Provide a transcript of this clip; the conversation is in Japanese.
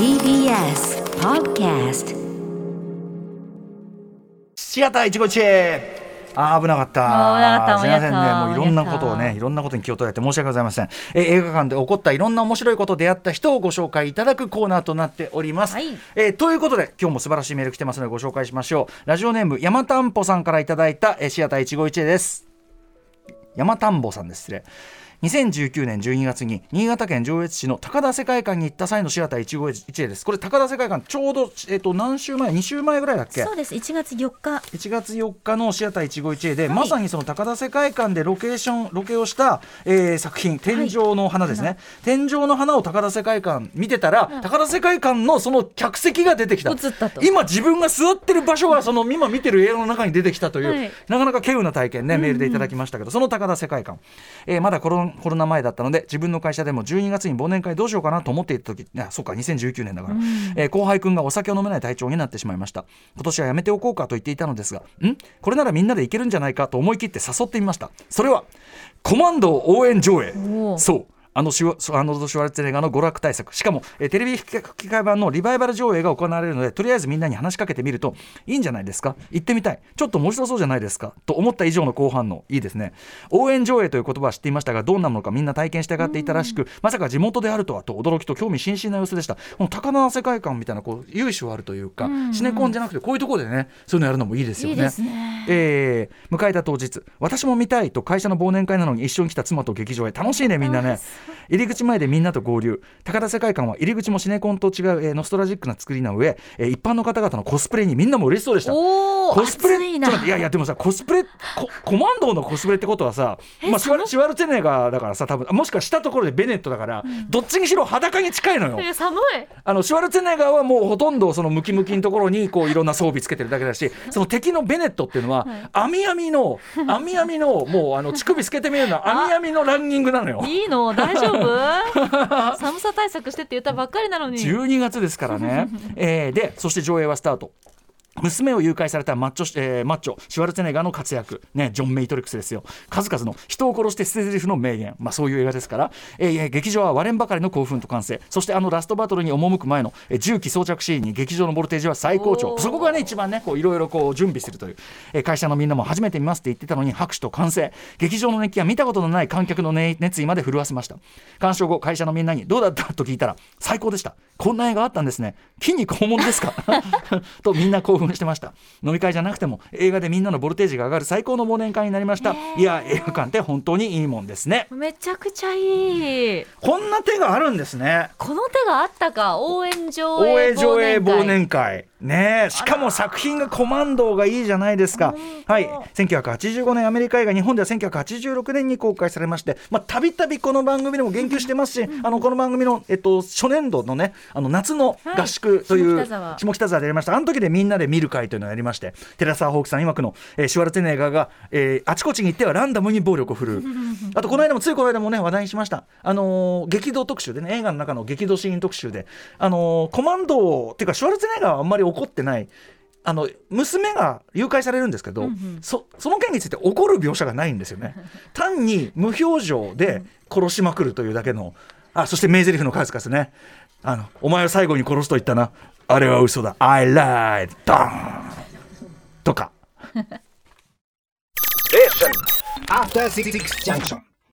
TBS Podcast シアター一期一会あー危なかった。危なかったすみませんね。もういろんなことをね、いろんなことに気を取られて申し訳ございません。えー映画館で起こったいろんな面白いこと出会った人をご紹介いただくコーナーとなっております。はいえーということで、今日も素晴らしいメール来てますのでご紹介しましょう。ラジオネーム、山田んぽさんからいただいた、えーシアター一期一会です。山田んぼさんです失礼2019年12月に新潟県上越市の高田世界館に行った際のシアター一期一会です。これ高田世界館ちょうど、えっと何週前2週前ぐらいだっけ？そうです。1月4日。1月4日のシアター一期一会で、はい。まさにその高田世界観でロケーションロケをした、えー作品「天井の花」ですね、天井の花を高田世界観見てたら、高田世界観のその客席が出てきた。今自分が座ってる場所がその今見てる映画の中に出てきたという、はい。なかなか稀有な体験ねメールでいただきましたけど、その高田世界観、えーまだコロコロナ前だったので自分の会社でも12月に忘年会どうしようかなと思っていた時いやそうか2019年だから、えー後輩くんがお酒を飲めない体調になってしまいました。今年はやめておこうかと言っていたのですがん？これならみんなでいけるんじゃないかと思い切って誘ってみました。それはコマンド応援上映。そうあのシュワアーノルド・シュワルツェネッガーの娯楽対策。しかも、えーテレビ吹き替え版のリバイバル上映が行われるのでとりあえずみんなに話しかけてみるといいんじゃないですか？行ってみたい。ちょっと面白そうじゃないですか？と思った以上の好反応いいですね応援上映という言葉は知っていましたがどんなものかみんな体験したがっていたらしくまさか地元であるとはと驚きと興味津々な様子でした。この高輪世界観みたいなこう由緒あるというか、シネコンじゃなくてこういうところでねそういうのやるのもいいですよね。いね。えー迎えた当日私も見たいと会社の忘年会なのに一緒に来た妻と劇場へ。楽しいねみんなね入り口前でみんなと合流。高田世界観は入り口もシネコンと違う、えーノストラジックな作りな上、えー一般の方々のコスプレにみんなも嬉しそうでした。コスプレ熱いな。いやいやでもさコスプレココマンドーのコスプレってことはさ、まあ、シュワルツェネッガーだからさ多分もしくはしたところでベネットだから、どっちにしろ裸に近いのよ。え寒い。あのシュワルツェネッガーはもうほとんどそのムキムキのところにこういろんな装備つけてるだけだしその敵のベネットっていうのは網網の網網のもうあの乳首つけてみるのは網網のランニングなのよ。いいの大丈夫？寒さ対策してって言ったばっかりなのに。12月ですからね、えーでそして上映はスタート娘を誘拐されたマッチョ,、えーマッチョシュワルツェネッガーの活躍、ね、ジョン・メイトリックスですよ。数々の人を殺して捨て台詞の名言、まあ、そういう映画ですから、えー劇場は割れんばかりの興奮と歓声。そしてあのラストバトルに赴く前の、えー銃器装着シーンに劇場のボルテージは最高潮。そこがね一番ねこういろいろこう準備するという、えー会社のみんなも初めて見ますって言ってたのに拍手と歓声。劇場の熱気は見たことのない観客の、ね、熱意まで震わせました。鑑賞後会社のみんなにどうだった？と聞いたら最高でした。こんな映画あったんですね。筋肉本物ですか？とみんな興奮してました。飲み会じゃなくても映画でみんなのボルテージが上がる最高の忘年会になりました、いや映画館って本当にいいもんですね。めちゃくちゃいい。こんな手があるんですね。この手があったか。応援上応映援上映忘会年会ねえしかも作品がコマンドがいいじゃないですか。はい。1985年アメリカ映画日本では1986年に公開されましてまあたびたびこの番組でも言及してますし、あのこの番組の、えっと、初年度のねあの夏の合宿という、はい。下北沢。でやりました。あの時でみんなで見る会というのをやりまして寺澤ホークさん曰くの、えーシュワルツェネッガーが、えーあちこちに行ってはランダムに暴力を振るう。あとこの間もついこの間もね話題にしました。あのー激動特集でね映画の中の激動シーン特集であのーコマンドっていうかシュワルツェネッガーはあんまり怒ってない。あの娘が誘拐されるんですけど、そその件について怒る描写がないんですよね。単に無表情で殺しまくるというだけのあそして名台詞の数々ね。あのお前を最後に殺すと言ったな。あれは嘘だ。I lied. ドーンとか。After Six Junction.